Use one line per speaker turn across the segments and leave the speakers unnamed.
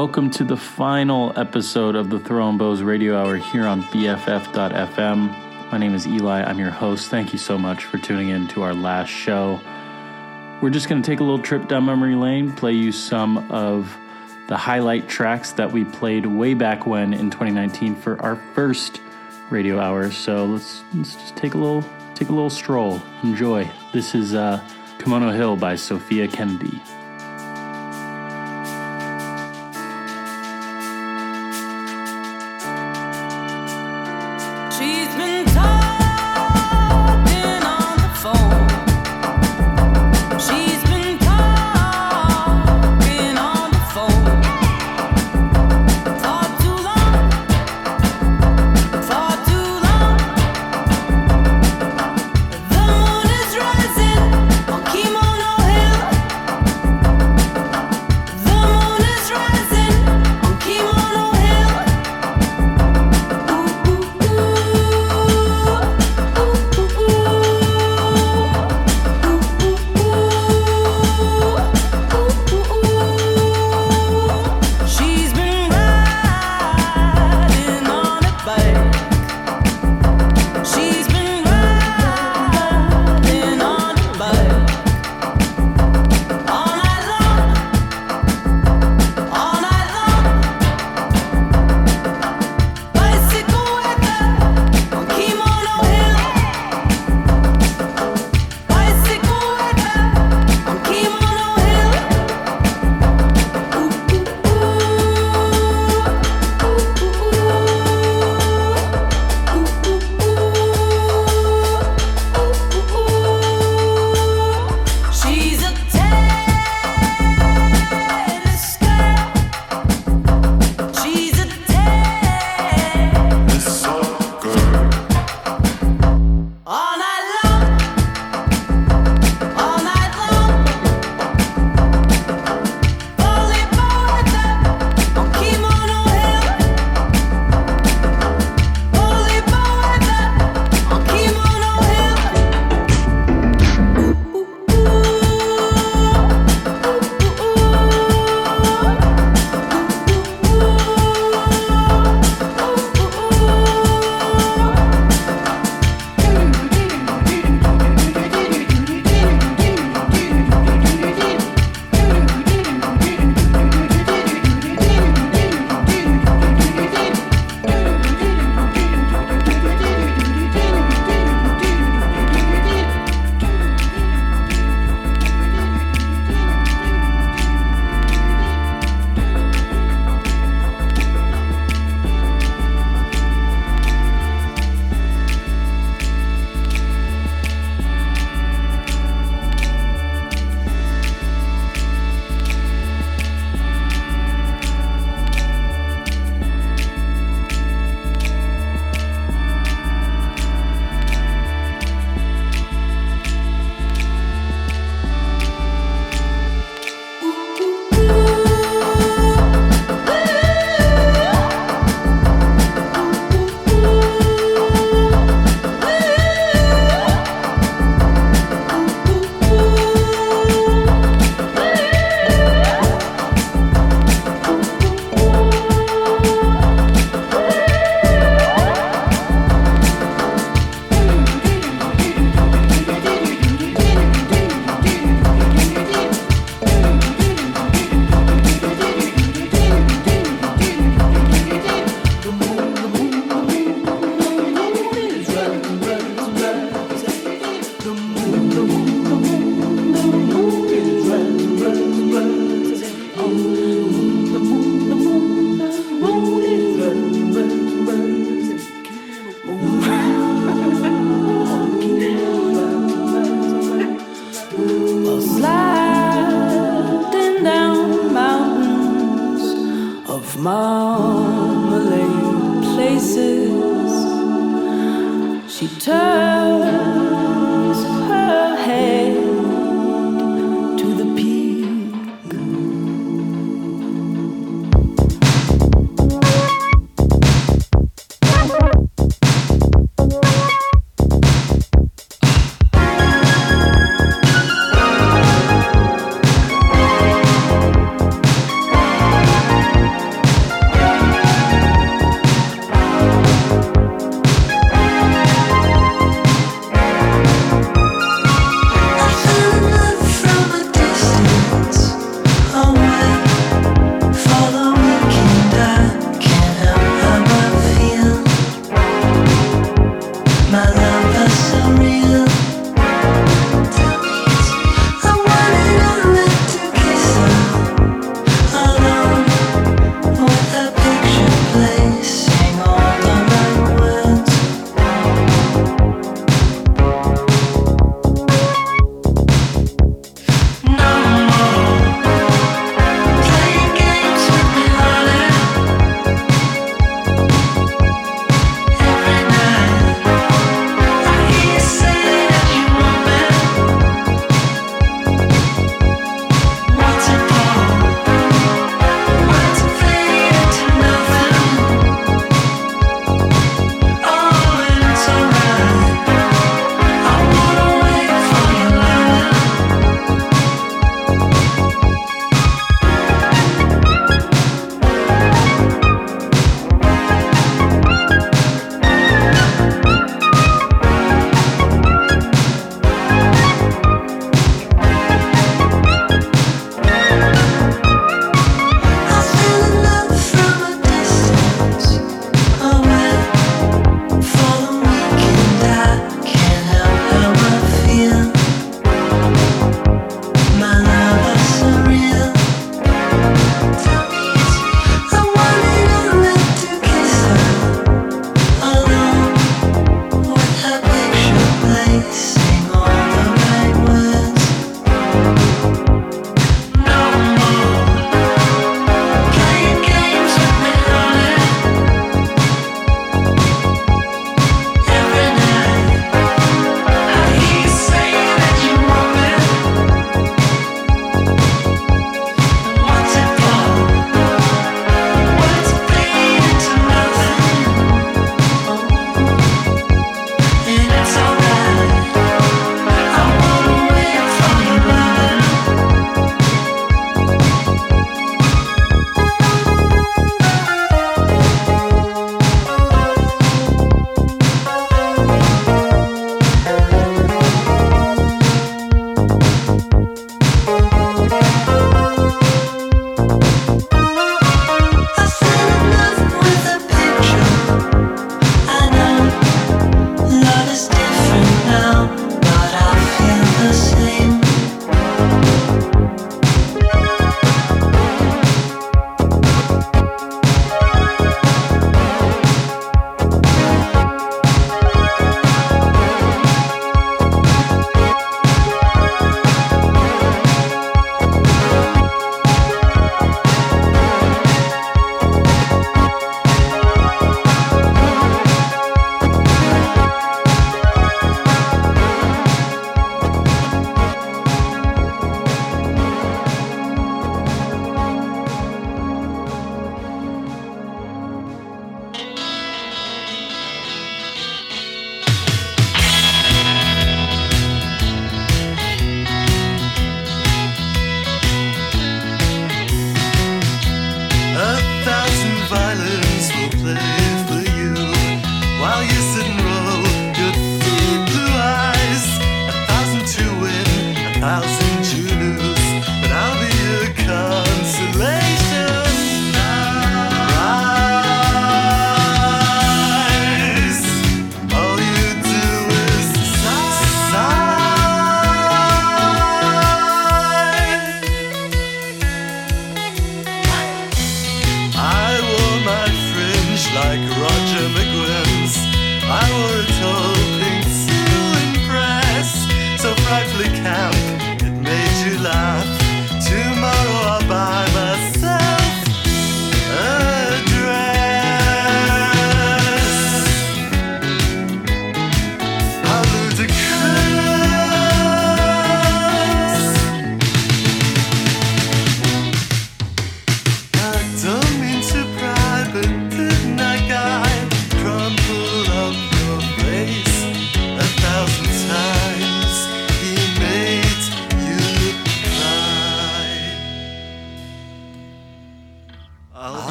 Welcome to the final episode of the Throwing Bows Radio Hour here on BFF.FM. My name is Eli. I'm your host. Thank you so much for tuning in to our last show. We're just going to take a little trip down memory lane, play you some of the highlight tracks that we played way back when in 2019 for our first radio hour. So let's let's just take a little take a little stroll. Enjoy. This is uh, Kimono Hill by Sophia Kennedy.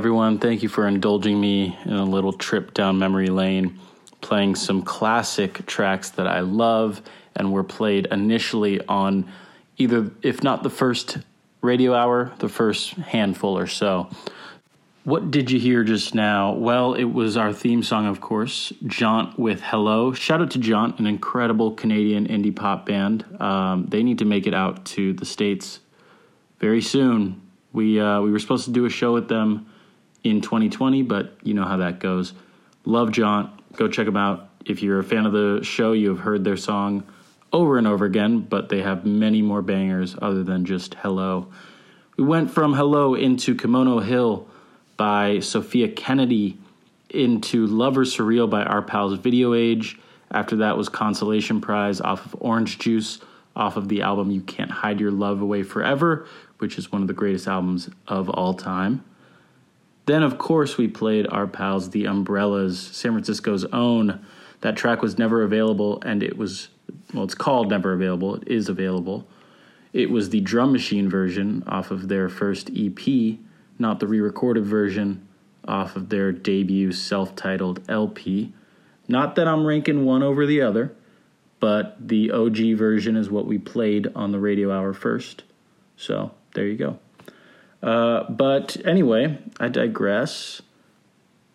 Everyone. Thank you for indulging me in a little trip down memory lane, playing some classic tracks that I love and were played initially on either, if not the first radio hour, the first handful or so. What did you hear just now? Well, it was our theme song, of course, Jaunt with Hello. Shout out to Jaunt, an incredible Canadian indie pop band. Um, they need to make it out to the States very soon. We uh, we were supposed to do a show with them in 2020, but you know how that goes. Love Jaunt. Go check them out. If you're a fan of the show, you have heard their song over and over again, but they have many more bangers other than just Hello. We went from Hello into Kimono Hill by Sophia Kennedy into Lover Surreal by Our Pals Video Age. After that was Consolation Prize off of Orange Juice off of the album You Can't Hide Your Love Away Forever, which is one of the greatest albums of all time. Then, of course, we played our pals, The Umbrellas, San Francisco's own. That track was never available, and it was, well, it's called Never Available. It is available. It was the drum machine version off of their first EP, not the re recorded version off of their debut self titled LP. Not that I'm ranking one over the other, but the OG version is what we played on the radio hour first. So there you go. Uh, but anyway, I digress.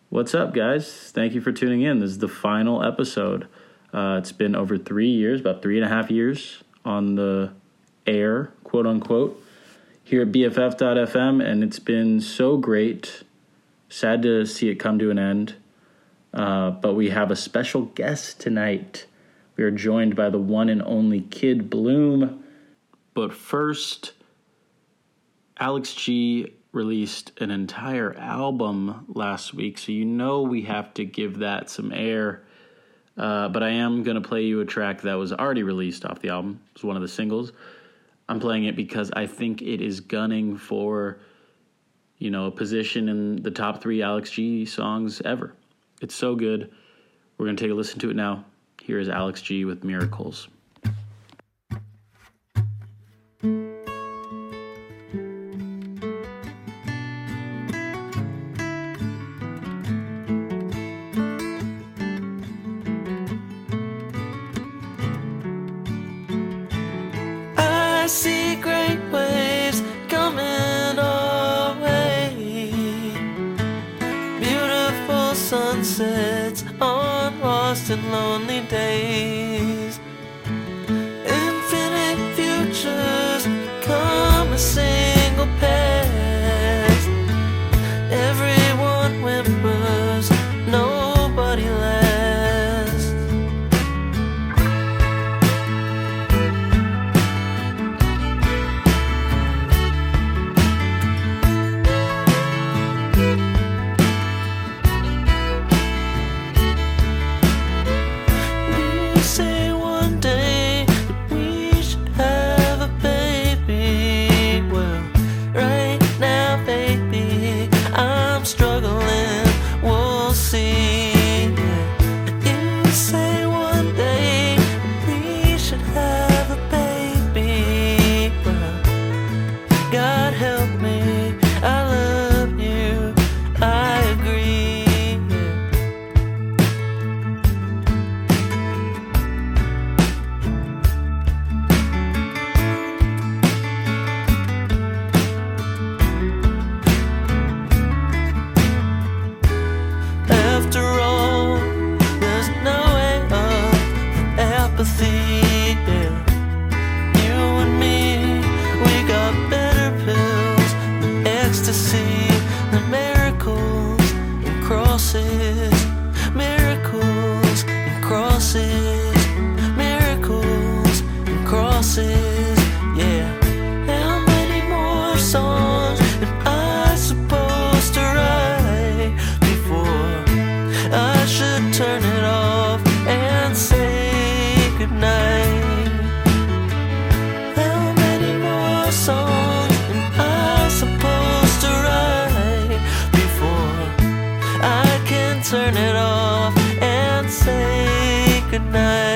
What's up, guys? Thank you for tuning in. This is the final episode. Uh, it's been over three years, about three and a half years on the air, quote unquote, here at BFF.FM, and it's been so great. Sad to see it come to an end. Uh, but we have a special guest tonight. We are joined by the one and only Kid Bloom. But first, Alex G released an entire album last week, so you know we have to give that some air. Uh, but I am going to play you a track that was already released off the album. It's one of the singles. I'm playing it because I think it is gunning for, you know, a position in the top three Alex G songs ever. It's so good. We're going to take a listen to it now. Here is Alex G with Miracles.
Turn it off and say goodnight?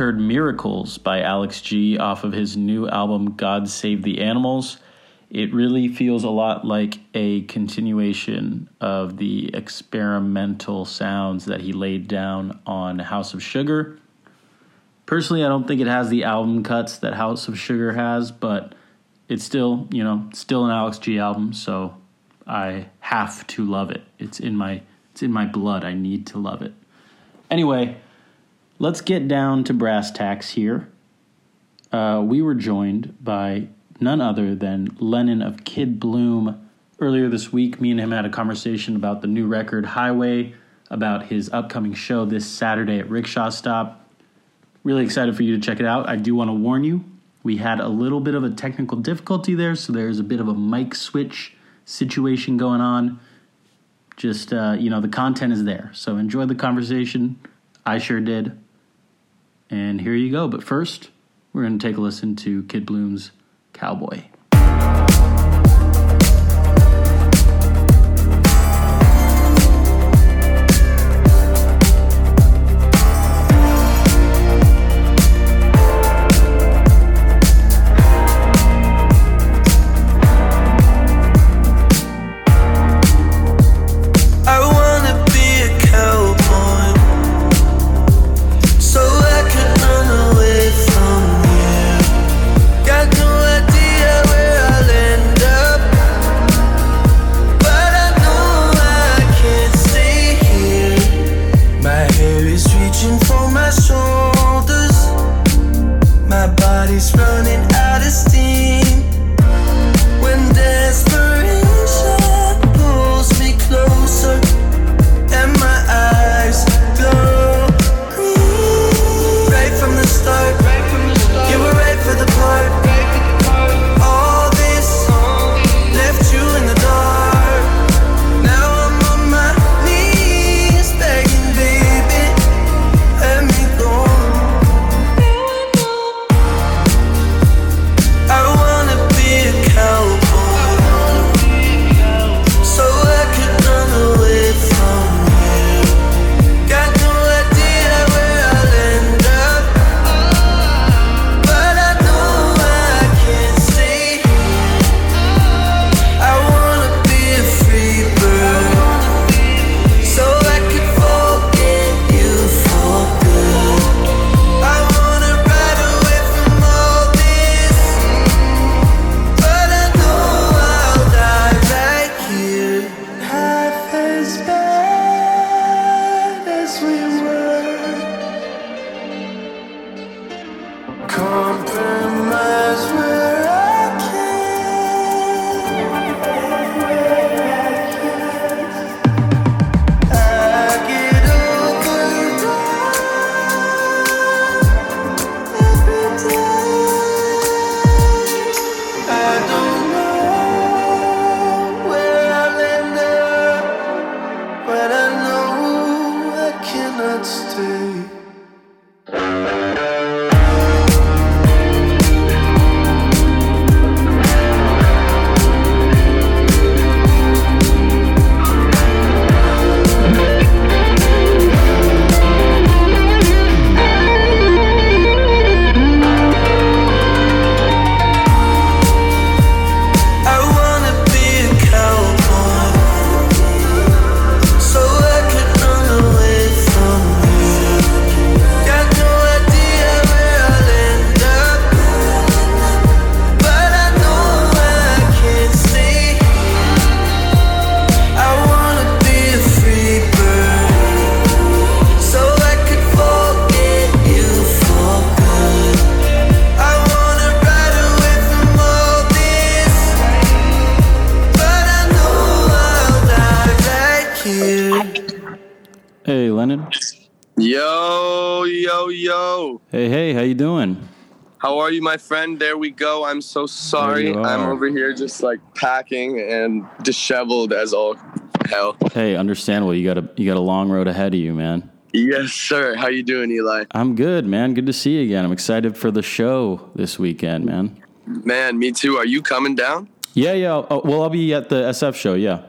Heard Miracles by Alex G off of his new album God Save the Animals. It really feels a lot like a continuation of the experimental sounds that he laid down on House of Sugar. Personally, I don't think it has the album cuts that House of Sugar has, but it's still, you know, still an Alex G album, so I have to love it. It's in my it's in my blood. I need to love it. Anyway, let's get down to brass tacks here. Uh, we were joined by none other than Lennon of Kid Bloom. Earlier this week, me and him had a conversation about the new record Highway, about his upcoming show this Saturday at Rickshaw Stop. Really excited for you to check it out. I do want to warn you, we had a little bit of a technical difficulty there, so there's a bit of a mic switch situation going on. Just, uh, you know, the content is there. So enjoy the conversation. I sure did. And here you go. But first, we're going to take a listen to Kid Bloom's Cowboy. Hey, Lennon.
Yo, yo, yo.
Hey, hey, how you doing?
How are you, my friend? There we go. I'm so sorry. I'm over here just like packing and disheveled as all hell.
Hey, understandable. You got a you got a long road ahead of you, man.
Yes, sir. How you doing, Eli?
I'm good, man. Good to see you again. I'm excited for the show this weekend, man.
Man, me too. Are you coming down?
Yeah, yeah. Oh, well, I'll be at the SF show. Yeah.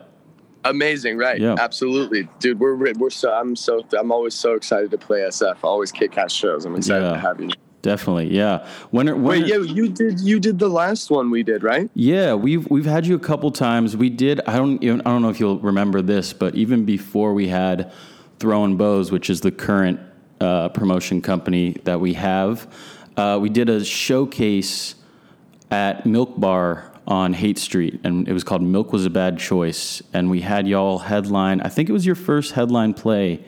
Amazing, right?
Yeah.
Absolutely, dude. We're we're so I'm so I'm always so excited to play SF. Always kick ass shows. I'm excited
Yeah.
to have you.
Definitely, yeah. When, are- when
Wait, yeah, you did you did the last one we did, right?
Yeah, we've we've had you a couple times. We did. I don't. Even, I don't know if you'll remember this, but even before we had Throwing Bows, which is the current uh, promotion company that we have, uh, we did a showcase at Milk Bar on Haight Street, and it was called "Milk Was a Bad Choice." And we had y'all headline. I think it was your first headline play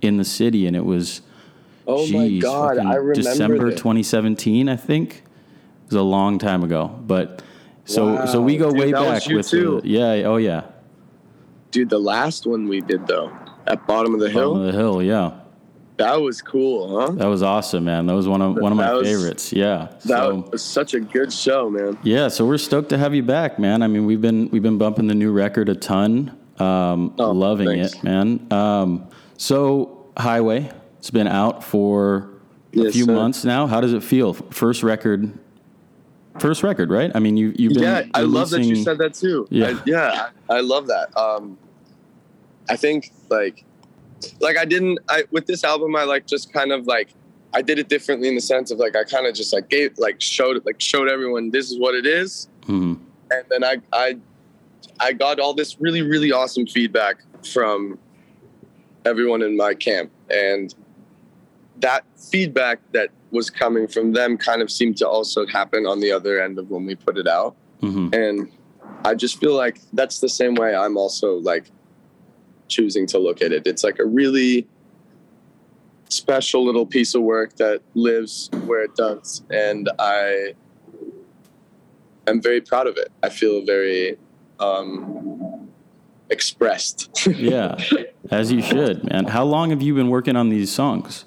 in the city, and it was.
Oh my God, I remember
December
this.
2017, I think. It was a long time ago, but so so we go
dude,
way back with. The, yeah, oh yeah,
Dude, the last one we did though, at bottom of the hill,
Bottom of the hill, yeah,
that was cool, huh?
that was awesome, man. That was one of one of my
was-
favorites. Yeah,
That
so
was such a good show, man.
yeah, so we're stoked to have you back, man. I mean, we've been we've been bumping the new record a ton, um,
Oh,
loving
thanks.
it, man. Um, so Highway, it's been out for a
Yes,
few
sir.
months now. How does it feel? First record. First record, right? I mean, you you've been
yeah, I love that you said that too.
Yeah.
I, yeah, I, I love that. Um, I think like, like I didn't. I with this album, I like just kind of like I did it differently in the sense of like I kind of just like gave like showed it like showed everyone this is what it is,
Mhm.
and then I I I got all this really really awesome feedback from everyone in my camp, and that feedback that was coming from them kind of seemed to also happen on the other end of when we put it out
Mhm.
and i just feel like that's the same way i'm also like choosing to look at it it's like a really special little piece of work that lives where it does and i am very proud of it i feel very um expressed
Yeah, as you should, man. How long have you been working on these songs?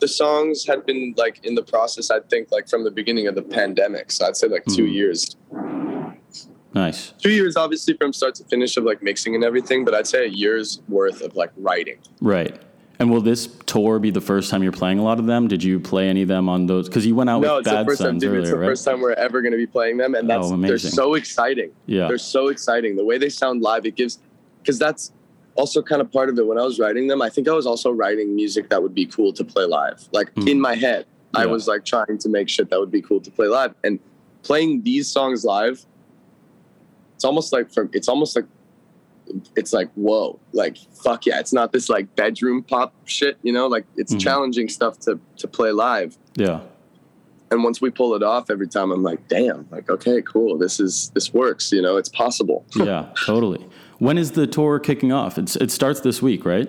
the songs had been like in the process i think like from the beginning of the pandemic so i'd say like two
Mhm.
years
Nice.
two years obviously from start to finish of like mixing and everything but i'd say a year's worth of like writing
Right. And will this tour be the first time you're playing a lot of them? Did you play any of them on those? Because you went out
no
with
it's the
Bad
first time
Suns
dude, it's
earlier,
the
right?
first time we're ever going to be playing them and that's
Oh,
they're so exciting
yeah.
they're so exciting the way they sound live it gives because that's also kind of part of it when i was writing them i think i was also writing music that would be cool to play live like
Mhm.
in my head i was like trying to make shit that would be cool to play live and playing these songs live it's almost like from it's almost like it's like whoa like fuck yeah it's not this like bedroom pop shit you know like it's
Mhm.
challenging stuff to to play live
Yeah.
and once we pull it off every time i'm like damn like okay cool this is this works you know it's possible
Yeah. totally. When is the tour kicking off? It's, it starts this week, right?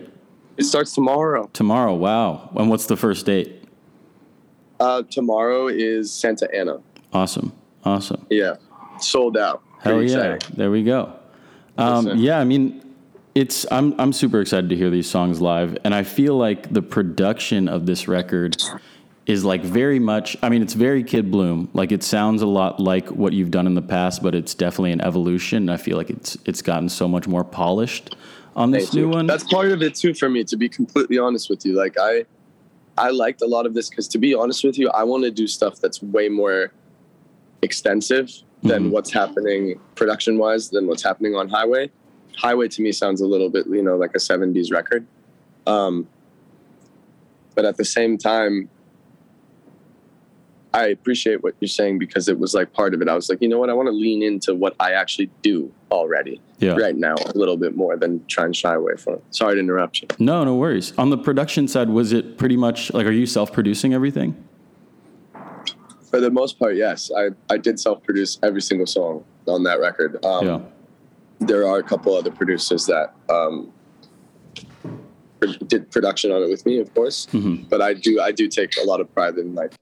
it starts tomorrow
Tomorrow. Wow. And what's the first date?
uh tomorrow is santa ana
Awesome. Awesome.
yeah sold out
Hell
Pretty
yeah.
exciting.
There we go. Um, yeah, I mean, it's I'm I'm super excited to hear these songs live, and I feel like the production of this record is like very much. I mean, it's very Kid Bloom. Like it sounds a lot like what you've done in the past, but it's definitely an evolution. I feel like it's it's gotten so much more polished on this
Thank you.
new one.
That's part of it too for me, to be completely honest with you. Like I I liked a lot of this because to be honest with you, I want to do stuff that's way more extensive than
Mhm.
what's happening production wise than what's happening on Highway. Highway to me sounds a little bit, you know, like a 70s record. Um, but at the same time, I appreciate what you're saying because it was like part of it. I was like, you know what? I want to lean into what I actually do already
yeah.
right now a little bit more than try and shy away from it. Sorry to interrupt you.
No, no worries. On the production side, was it pretty much like? Are you self-producing everything?
For the most part, yes. I, I did self produce every single song on that record. Um,
yeah.
There are a couple other producers that um, pr- did production on it with me, of course.
hmm
But I do I do take a lot of pride in like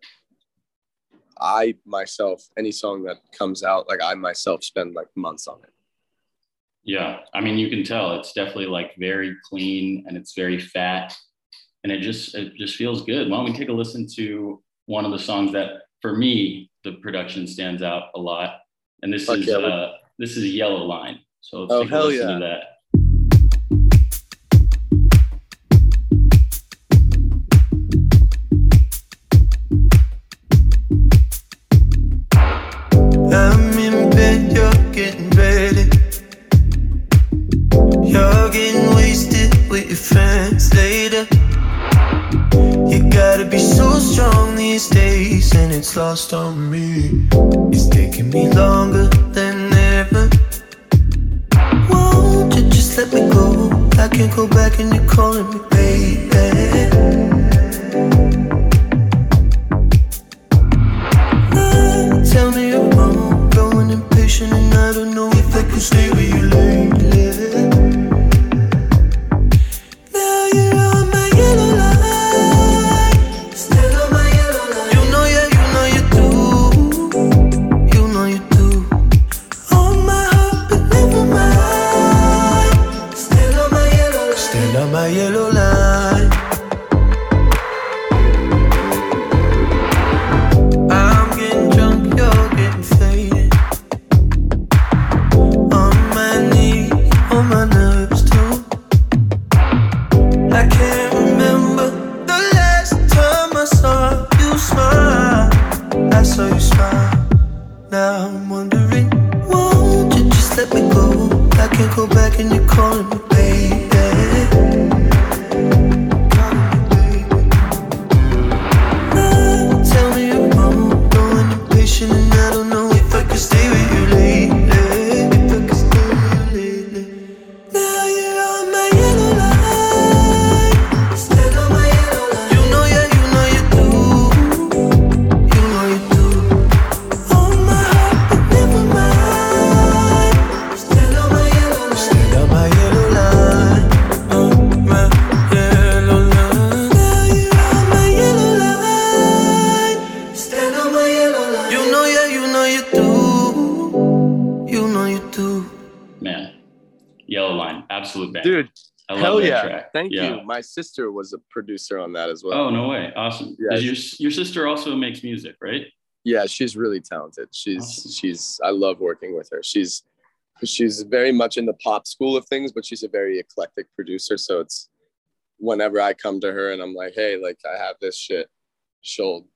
I myself any song that comes out like I myself spend like months on it.
Yeah, I mean, you can tell it's definitely like very clean and it's very fat, and it just it just feels good. Why don't we take a listen to one of the songs that, for me, the production stands out a lot, and this
Fuck
is
yeah.
uh, this is Yellow Line. So let's
Oh,
take a listen
yeah.
to that.
Lost on me. It's taking me longer than ever. Won't you just let me go? I can't go back and you're calling me baby.
Love
hell
that
yeah!
track.
Thank
Yeah.
you. My sister was a producer on that as well.
Oh no way! Awesome.
Yeah,
your your sister also makes music, right?
Yeah, she's really talented. She's
Awesome.
she's I love working with her. She's she's very much in the pop school of things, but she's a very eclectic producer. So it's whenever I come to her and I'm like, hey, like I have this shit, she'll,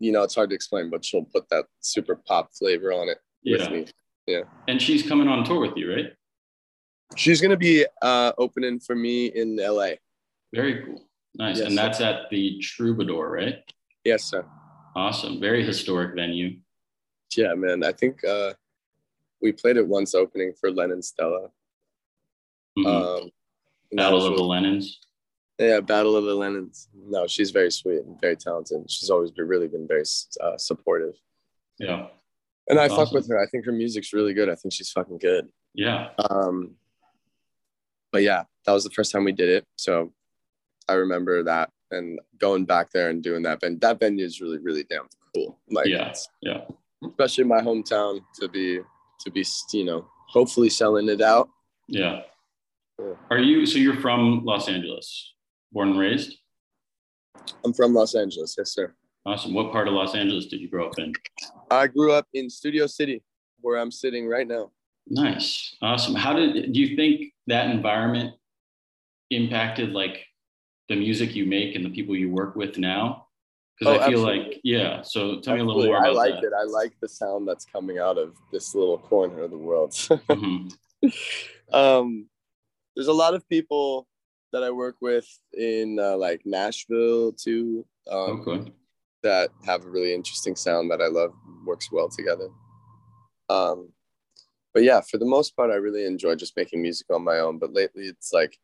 you know, it's hard to explain, but she'll put that super pop flavor on it
Yeah.
with me.
And she's coming on tour with you, right?
She's gonna be uh, opening for me in LA.
Very cool. Nice.
Yes,
and
sir.
that's at the Troubadour, right?
Yes, sir.
Awesome. Very historic venue.
Yeah, man. I think uh, we played it once opening for Lennon Stella.
Mhm.
Um,
Battle
was
of the Lennons.
Yeah, Battle of the Lennons. No, she's very sweet and very talented. She's always been really been very uh, supportive.
Yeah.
And I
That's
fuck with her. I think her music's really good. I think she's fucking good.
Yeah.
Um, but yeah, that was the first time we did it. So I remember that and going back there and doing that. And that venue is really, really damn cool. Like,
Yeah. Yeah.
especially my hometown to be, to be, you know, hopefully selling it out.
Yeah.
Yeah.
Are you so you're from Los Angeles? Born and raised?
I'm from Los Angeles. Yes, sir.
Awesome. What part of Los Angeles did you grow up in?
I grew up in Studio City, where I'm sitting right now.
Nice. Awesome. How did do you think that environment impacted like the music you make and the people you work with now? Because
Oh,
I feel
absolutely.
like, yeah. So tell me a little
Absolutely.
more
I like
that.
it. I like the sound that's coming out of this little corner of the world.
Mhm.
um, there's a lot of people that I work with in uh, like Nashville too. Um,
Okay.
That have a really interesting sound that I love. Works well together. Um, but yeah, for the most part, I really enjoy just making music on my own. But lately, it's like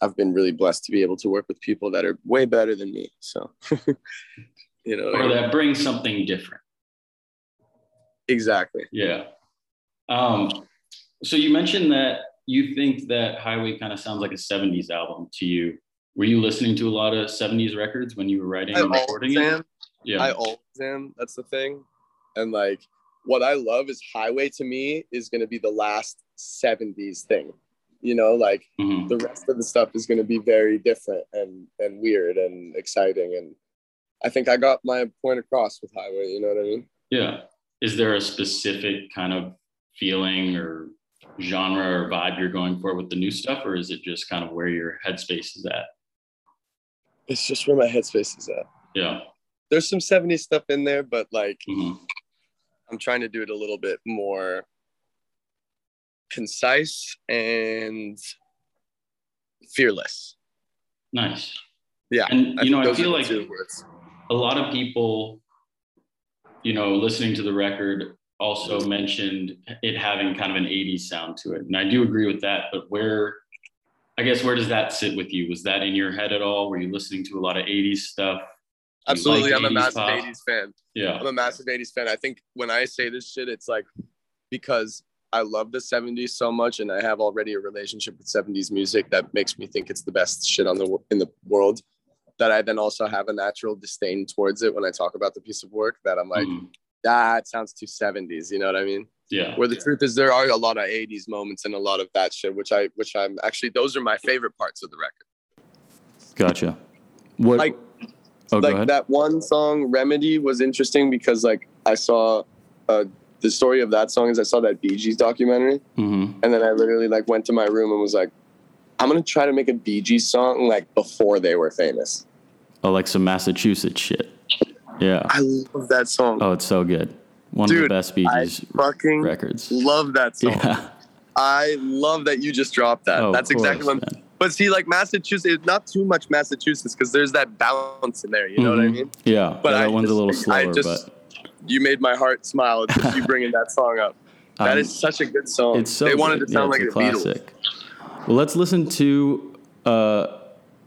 I've been really blessed to be able to work with people that are way better than me. So, you know,
Or that brings something different.
exactly.
Yeah. Um, so you mentioned that you think that Highway kind of sounds like a 70s album to you. Were you listening to a lot of 70s records when you were writing
I
and recording it?
am.
Yeah.
I always am. That's the thing. And like what I love is Highway to me is gonna be the last 70s thing. You know, like
Mhm.
the rest of the stuff is gonna be very different and and weird and exciting. And I think I got my point across with Highway, you know what I mean?
Yeah. Is there a specific kind of feeling or genre or vibe you're going for with the new stuff, or is it just kind of where your headspace is at?
It's just where my headspace is at.
Yeah.
There's some 70s stuff in there, but like
hmm
I'm trying to do it a little bit more concise and fearless.
Nice.
Yeah.
And
I
you know, I feel like a lot of people you know, listening to the record also mentioned it having kind of an 80s sound to it. And I do agree with that, but where I guess where does that sit with you? Was that in your head at all? Were you listening to a lot of 80s stuff?
Absolutely,
like
I'm a massive
pop?
80s fan.
Yeah.
I'm a massive 80s fan. I think when I say this shit, it's like because I love the 70s so much and I have already a relationship with 70s music that makes me think it's the best shit on the in the world. That I then also have a natural disdain towards it when I talk about the piece of work that I'm like,
mm.
that sounds too 70s, you know what I mean?
Yeah.
Where the truth is there are a lot of 80s moments and a lot of that shit, which I which I'm actually those are my favorite parts of the record.
Gotcha. What?
Like-
oh,
like that one song remedy was interesting because like i saw uh, the story of that song is i saw that Bee Gees documentary
hmm
and then i literally like went to my room and was like i'm gonna try to make a Bee Gees song like before they were famous
Oh, like some Massachusetts shit. Yeah.
i love that song
Oh, it's so good. One of the best Bee
i
Gees
fucking
records.
love that song
Yeah.
i love that you just dropped that
Oh,
that's exactly
course,
what I'm,
man.
But see like massachusetts not too much massachusetts because there's that balance in there you know what i
Mhm.
mean
Yeah.
But
yeah,
I
that one's a little
just- I
slower,
just-
but
you made my heart smile just you bringing that song up That
um,
is such a good song.
it's so
they wanted
good.
to sound
yeah,
like
a
Beatles.
classic. Well, let's listen to uh,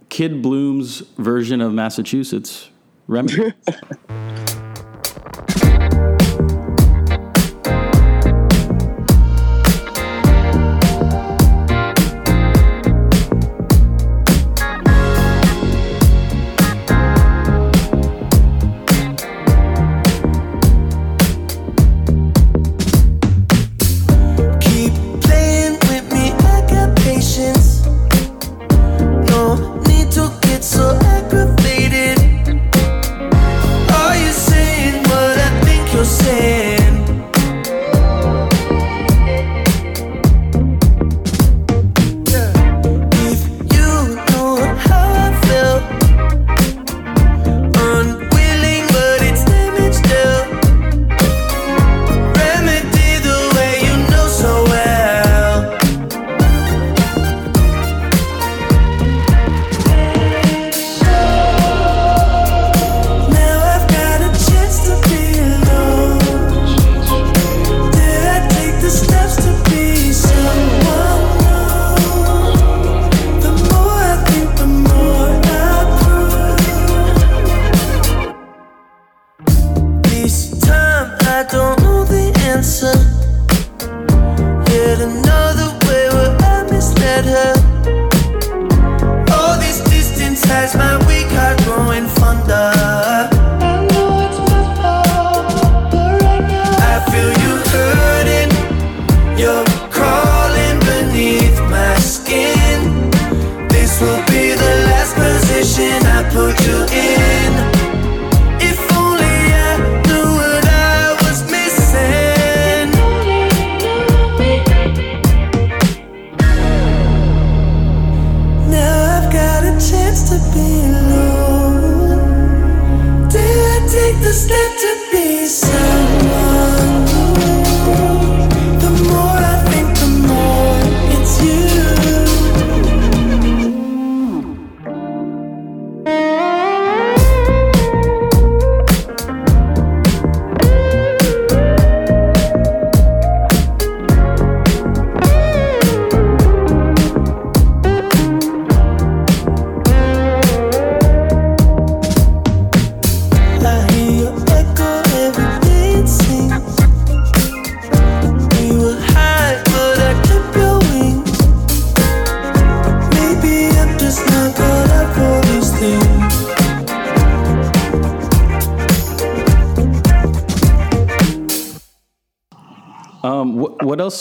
Kid Bloom's version of Massachusetts Remedy.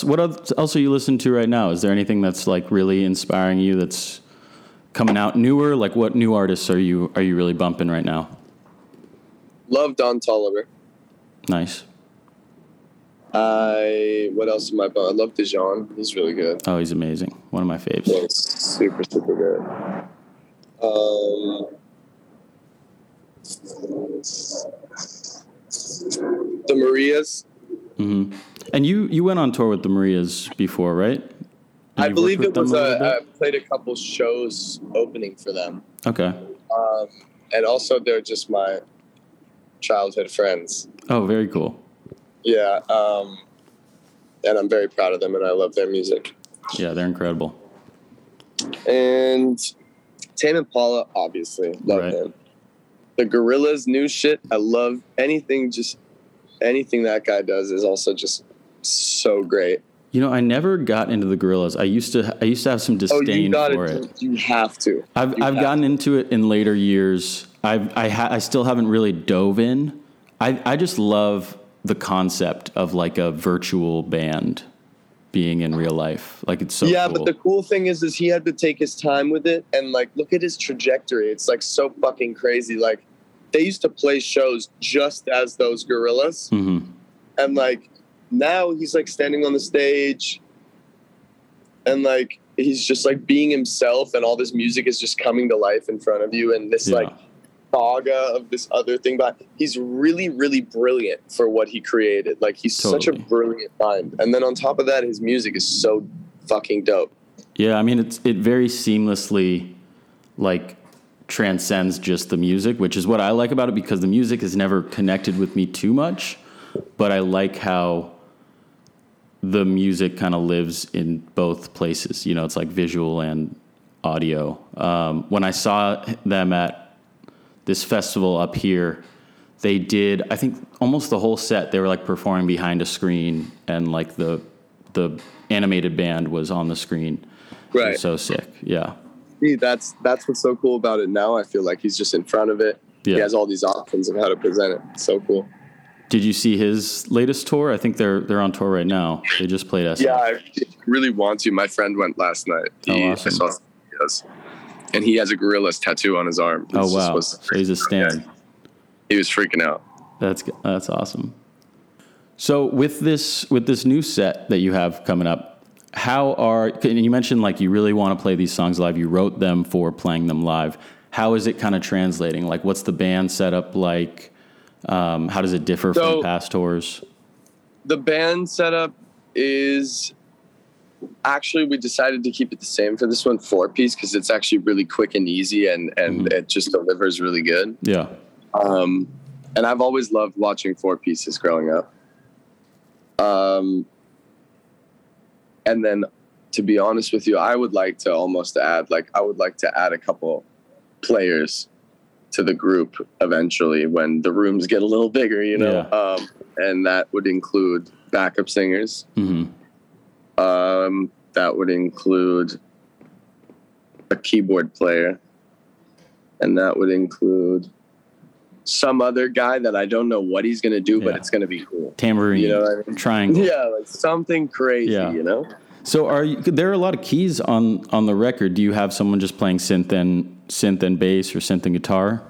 what,
else? Are you listening to right now? Is there anything that's like really inspiring you? That's coming out newer. Like, what new artists are you are you really bumping right now?
Love Don Toliver.
Nice.
I what else am I? Bumping? I love Dijon. He's really good.
Oh, he's amazing. One of my faves.
Yeah, super super good. Um, the Marias.
hmm And you you went on tour with the Marias before, right?
I believe it was a, I played a couple shows opening for them.
Okay.
Um, and also they're just my childhood friends.
Oh, very cool.
Yeah, um, and I'm very proud of them, and I love their music.
Yeah, they're incredible.
And Tame Impala, obviously, love
Right.
him. The Gorillaz new shit, I love anything. Just anything that guy does is also just so great.
You know, I never got into the Gorillaz. I used to. I used to have some
Oh,
disdain
you
for
it.
it.
You have to.
I've
You
I've gotten into it in later years. I've I ha- I still haven't really dove in. I I just love the concept of like a virtual band being in real life. Like it's so
yeah,
cool.
but the cool thing is, is he had to take his time with it, and like, look at his trajectory. It's like so fucking crazy. Like, they used to play shows just as those gorillas,
Mhm.
and like, now he's like standing on the stage, and like he's just like being himself, and all this music is just coming to life in front of you, and this
Yeah.
like saga of this other thing. But he's really, really brilliant for what he created. Like, he's such a brilliant mind, and then on top of that, his music is so fucking dope.
Yeah, I mean it's it very seamlessly like transcends just the music, which is what I like about it because the music has never connected with me too much, but I like how the music kind of lives in both places. You know, it's like visual and audio. Um, when I saw them at this festival up here, they did I think almost the whole set. They were like performing behind a screen, and like the the animated band was on the screen.
Right.
so sick. Yeah.
See, that's that's what's so cool about it now. I feel like he's just in front of it.
Yeah.
He has all these options of how to present it. It's so cool.
Did you see his latest tour? I think they're they're on tour right now. They just played us.
Yeah, I really want to. My friend went last night.
Oh,
He,
awesome.
I saw some videos. and he has a Gorillaz tattoo on his arm.
Oh
This
wow. So he's a stand.
he was freaking out.
That's that's awesome. So with this with this new set that you have coming up, how are and you mentioned like you really want to play these songs live. You wrote them for playing them live. How is it kind of translating? Like, what's the band setup like? Um, how does it differ
So-
from past tours?
The band setup is actually we decided to keep it the same for this one four piece because it's actually really quick and easy and and
Mhm.
it just delivers really good.
Yeah,
Um, and I've always loved watching four pieces growing up. Um, and then, to be honest with you, I would like to almost add, like, I would like to add a couple players to the group eventually when the rooms get a little bigger, you know. Um, and that would include backup singers.
hmm
Um, that would include a keyboard player, and that would include some other guy that I don't know what he's gonna do, but it's gonna be cool.
tambourine,
You know what I mean?
triangle.
Yeah, like something crazy,
Yeah.
you know?
So are you, there are a lot of keys on on the record? Do you have someone just playing synth and synth and bass or synth and guitar?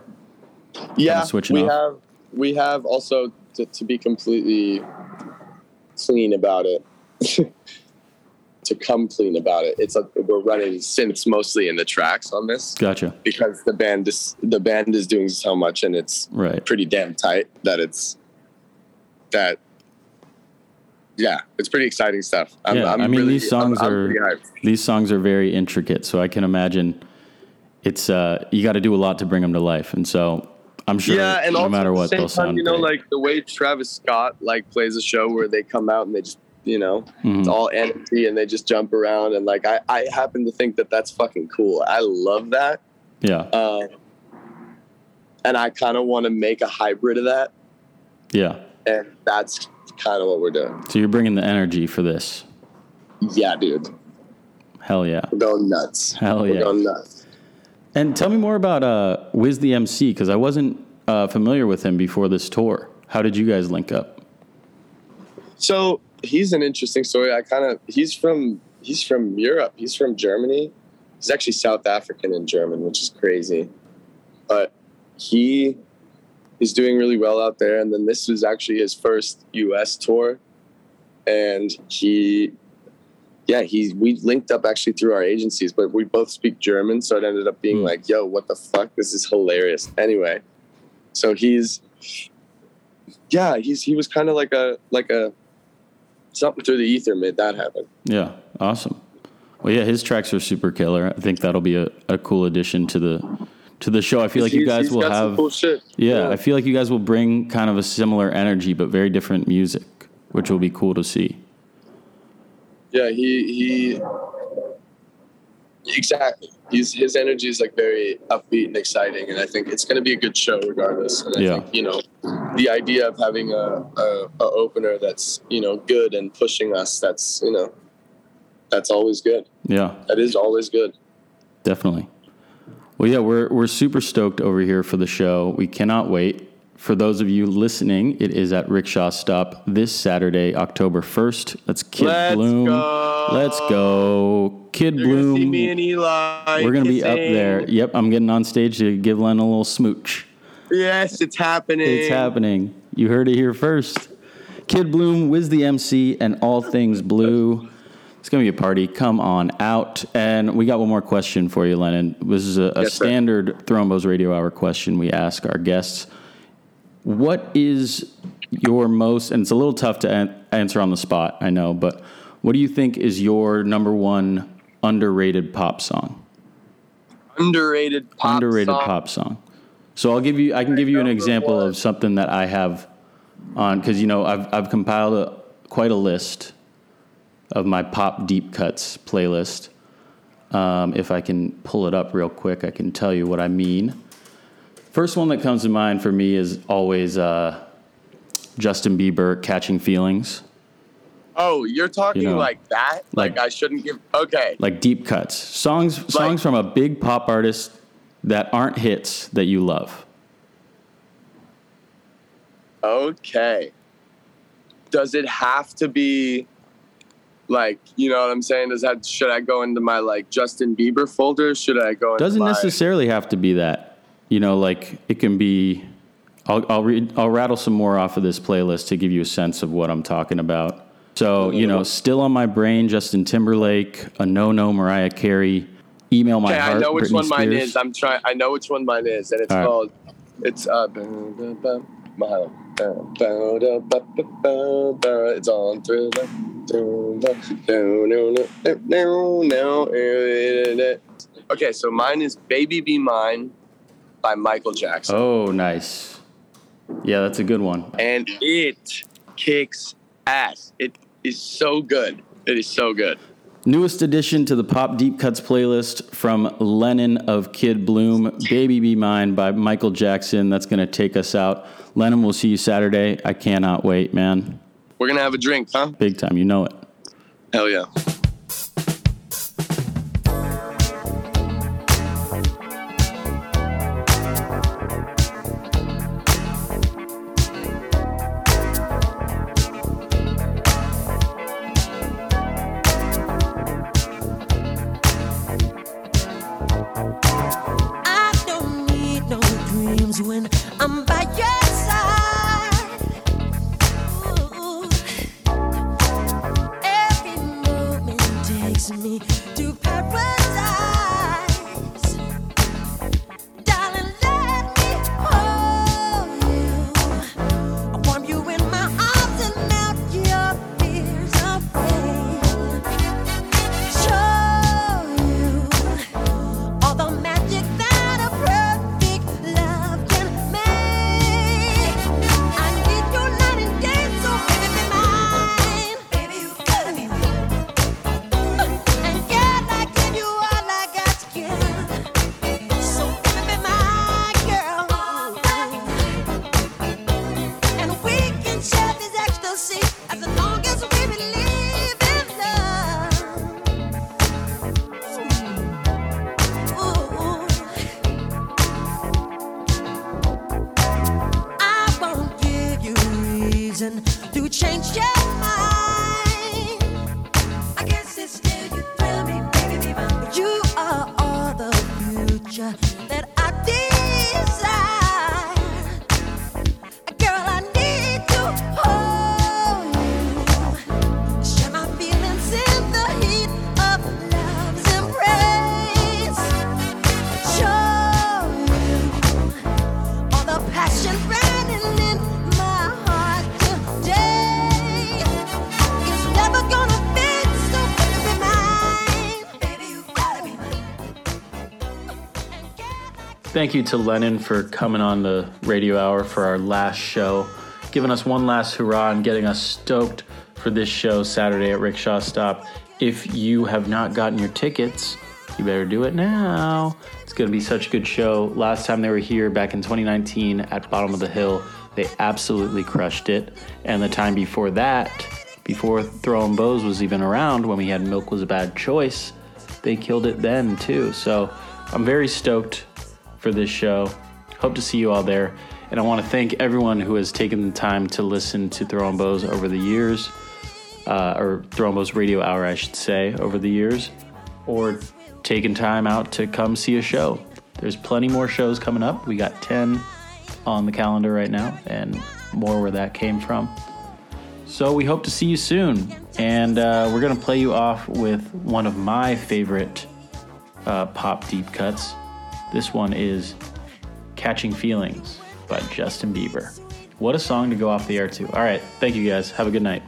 Yeah,
switching
we
off?
have we have also to, to be completely clean about it. to come clean about it, it's a, we're running synths mostly in the tracks on this.
Gotcha.
because the band is the band is doing so much and it's
Right.
pretty damn tight that it's that yeah it's pretty exciting stuff I'm,
Yeah,
I'm
I mean,
really-
these songs
I'm-
are- These songs are very intricate, so I can imagine it's uh, you got to do a lot to bring them to life, and so I'm sure
yeah and
no
also
matter
the
what they'll
time,
sound.
you know
great.
like the way travis scott like plays a show where they come out and they just you know
Mhm.
it's all energy and they just jump around and like i i happen to think that that's fucking cool i love that
yeah,
uh, and i kind of want to make a hybrid of that
yeah.
and that's kind of what we're doing
So you're bringing the energy for this.
yeah dude
Hell yeah,
We're going nuts.
hell
We're
yeah.
going nuts.
And tell me more about uh, Wiz the MC because I wasn't uh, familiar with him before this tour. How did you guys link up?
So he's an interesting story. I kind of he's from he's from Europe. He's from Germany. He's actually South African and German, which is crazy. But he is doing really well out there. And then this was actually his first U.S. tour, and he. Yeah, he we linked up actually through our agencies, but we both speak German, so it ended up being
Hmm.
like, "Yo, what the fuck? This is hilarious." Anyway, so he's yeah, he's he was kind of like a like a something through the ether made that happen.
Yeah, awesome. Well, yeah, his tracks are super killer. I think that'll be a, a cool addition to the to the show. I feel like you guys will have
cool shit.
yeah, I feel like you guys will bring kind of a similar energy but very different music, which will be cool to see.
Yeah, he he exactly. He's his energy is like very upbeat and exciting, and I think it's going to be a good show regardless. And I
Yeah.
think you know the idea of having a, a a opener that's you know good and pushing us. That's you know that's always good.
Yeah.
That is always good.
Definitely. Well, yeah, we're we're super stoked over here for the show. We cannot wait. For those of you listening, it is at Rickshaw Stop this Saturday, October first. That's Kid
Let's
Bloom.
go.
Let's go, Kid
You're gonna
Bloom.
see me and Eli.
we're gonna be up there. Yep, I'm getting on stage to give Len a little smooch.
Yes, it's happening.
It's happening. You heard it here first. Kid Bloom, Wiz the MC, and all things blue. It's gonna be a party. Come on out. And we got one more question for you, Lennon. This is a, a
Yes, sir.
standard Throwing Bows Radio Hour question we ask our guests. What is your most, and it's a little tough to an- answer on the spot, I know, but what do you think is your number one underrated pop song?
Underrated pop.
underrated
song.
pop song. So I'll give you. I can give you an example of something that I have on because you know I've I've compiled a, quite a list of my pop deep cuts playlist. Um, if I can pull it up real quick, I can tell you what I mean. First one that comes to mind for me is always uh, Justin Bieber, "Catching Feelings,"
Oh, you're talking
You know,
like that? Like,
like-
I shouldn't give. Okay.
like deep cuts, songs songs from a big pop artist that aren't hits that you love.
Okay. Does it have to be like you know what I'm saying? Does that should I go into my like Justin Bieber folder? Should I go
doesn't
my,
necessarily have to be that. You know, like it can be. I'll I'll read. I'll rattle some more off of this playlist to give you a sense of what I'm talking about. So you know, still on my brain, Justin Timberlake, a no no, Mariah Carey, email my
Okay,
heart.
I know which
Britney
one mine is. I'm trying. I know which one mine is, and it's
All right.
called. It's uh. It's on through the. Okay, so mine is "Baby Be Mine" by Michael Jackson.
Oh, nice. Yeah, that's a good one.
and it kicks ass. It is so good. It is so good.
Newest addition to the Pop Deep Cuts playlist from Lennon of Kid Bloom, Baby Be Mine by Michael Jackson. That's going to take us out. Lennon, we'll see you Saturday. I cannot wait, man.
We're gonna have a drink, huh?
Big time. You know it.
Hell yeah.
Thank you to Lennon for coming on the radio hour for our last show, giving us one last hurrah and getting us stoked for this show Saturday at Rickshaw Stop. If you have not gotten your tickets, you better do it now. It's going to be such a good show. Last time they were here back in 2019 at Bottom of the Hill, they absolutely crushed it. And the time before that, before Throwing Bows was even around, when we had Milk Was a Bad Choice, they killed it then too. So I'm very stoked for this show. Hope to see you all there. And I want to thank everyone who has taken the time to listen to Throwing Bows over the years, uh, or Throwing Bows Radio Hour, I should say, over the years, or taking time out to come see a show. There's plenty more shows coming up. We got 10 on the calendar right now, and more where that came from. So we hope to see you soon. And uh, we're going to play you off with one of my favorite uh, pop deep cuts. This one is Catching Feelings by Justin Bieber. What a song to go off the air to. All right. Thank you guys. Have a good night.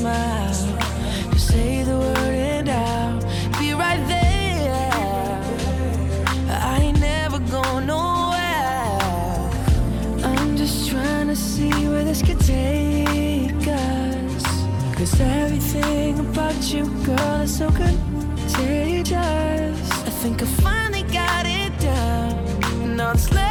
Smile. Just say the word and I'll be right there. I ain't never going nowhere. I'm just trying to see where this could take us. Cause everything about you, girl, is so contagious. I think I finally got it down. All that's left now